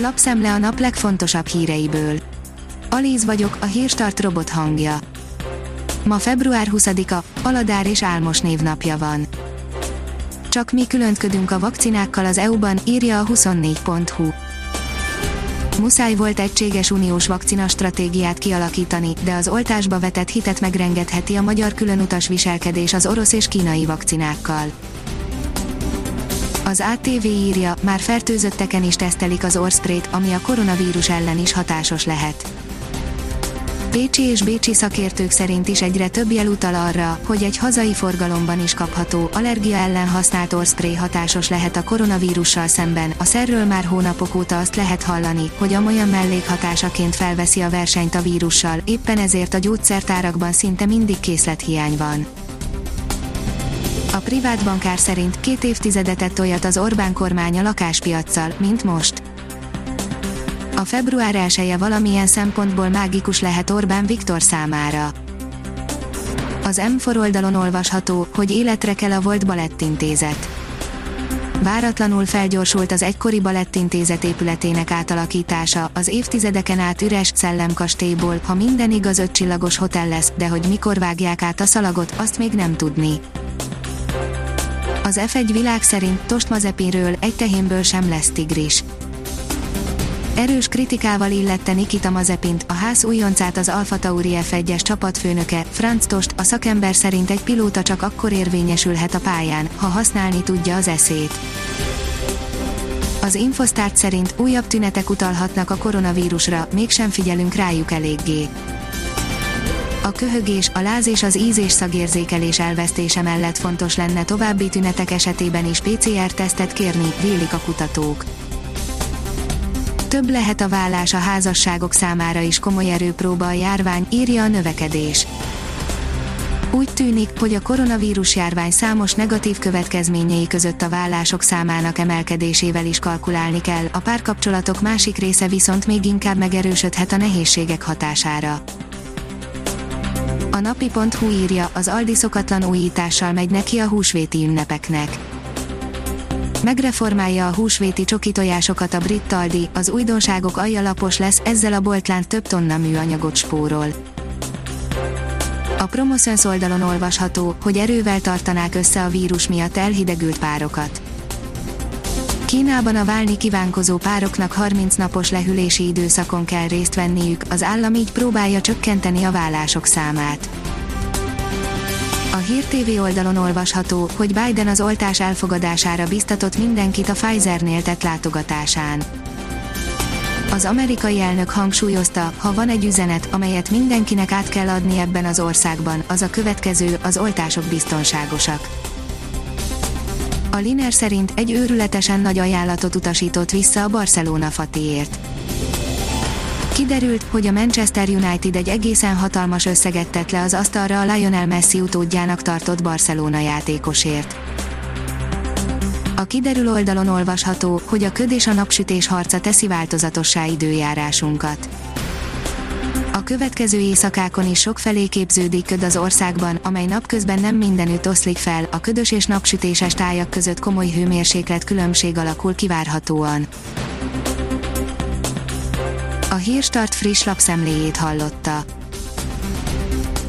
Lapszemle a nap legfontosabb híreiből. Alíz vagyok, a hírstart robot hangja. Ma február 20-a, Aladár és Álmos névnapja van. Csak mi különtködünk a vakcinákkal az EU-ban, írja a 24.hu. Muszáj volt egységes uniós vakcina stratégiát kialakítani, de az oltásba vetett hitet megrengetheti a magyar különutas viselkedés az orosz és kínai vakcinákkal. Az ATV írja, már fertőzötteken is tesztelik az orszprét, ami a koronavírus ellen is hatásos lehet. Pécsi és Bécsi szakértők szerint is egyre több jel utal arra, hogy egy hazai forgalomban is kapható, allergia ellen használt orszpré hatásos lehet a koronavírussal szemben. A szerről már hónapok óta azt lehet hallani, hogy amolyan mellékhatásaként felveszi a versenyt a vírussal, éppen ezért a gyógyszertárakban szinte mindig készlethiány van. A privát bankár szerint két évtizedet tett olyat az Orbán kormány a lakáspiaccal, mint most. A február 1 valamilyen szempontból mágikus lehet Orbán Viktor számára. Az M4 oldalon olvasható, hogy életre kell a Volt Balettintézet. Váratlanul felgyorsult az egykori Balettintézet épületének átalakítása, az évtizedeken át üres szellemkastélyból, ha minden igaz ötcsillagos hotel lesz, de hogy mikor vágják át a szalagot, azt még nem tudni. Az F1 világ szerint Tost Mazepinről egy tehénből sem lesz tigris. Erős kritikával illette Nikita Mazepint, a ház újoncát az Alfa Tauri F1-es csapatfőnöke, Franz Tost, a szakember szerint egy pilóta csak akkor érvényesülhet a pályán, ha használni tudja az eszét. Az Infostart szerint újabb tünetek utalhatnak a koronavírusra, mégsem figyelünk rájuk eléggé. A köhögés, a láz és az íz- és szagérzékelés elvesztése mellett fontos lenne további tünetek esetében is PCR-tesztet kérni, vélik a kutatók. Több lehet a vállás a házasságok számára is komoly erőpróba a járvány, írja a növekedés. Úgy tűnik, hogy a koronavírus járvány számos negatív következményei között a vállások számának emelkedésével is kalkulálni kell, a párkapcsolatok másik része viszont még inkább megerősödhet a nehézségek hatására. A napi.hu írja, az Aldi szokatlan újítással megy neki a húsvéti ünnepeknek Megreformálja a húsvéti csoki tojásokat a brit Aldi, az újdonságok alja lapos lesz, ezzel a boltlánt több tonna műanyagot spórol. A Promoszöns oldalon olvasható, hogy erővel tartanák össze a vírus miatt elhidegült párokat. Kínában a válni kívánkozó pároknak 30 napos lehűlési időszakon kell részt venniük, az állam így próbálja csökkenteni a vállások számát. A Hír TV oldalon olvasható, hogy Biden az oltás elfogadására biztatott mindenkit a Pfizer-nél tett látogatásán. Az amerikai elnök hangsúlyozta, ha van egy üzenet, amelyet mindenkinek át kell adni ebben az országban, az a következő, az oltások biztonságosak. A Liner szerint egy őrületesen nagy ajánlatot utasított vissza a Barcelona Fatiért Kiderült, hogy a Manchester United egy egészen hatalmas összeget tett le az asztalra a Lionel Messi utódjának tartott Barcelona játékosért. A kiderül oldalon olvasható, hogy a köd és a napsütés harca teszi változatossá időjárásunkat. A következő éjszakákon is sokfelé képződik köd az országban, amely napközben nem mindenütt oszlik fel, a ködös és napsütéses tájak között komoly hőmérséklet különbség alakul kivárhatóan. A Hírstart friss lapszemléjét hallotta.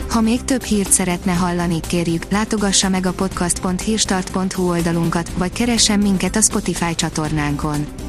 Ha még több hírt szeretne hallani, kérjük, látogassa meg a podcast.hírstart.hu oldalunkat, vagy keressen minket a Spotify csatornánkon.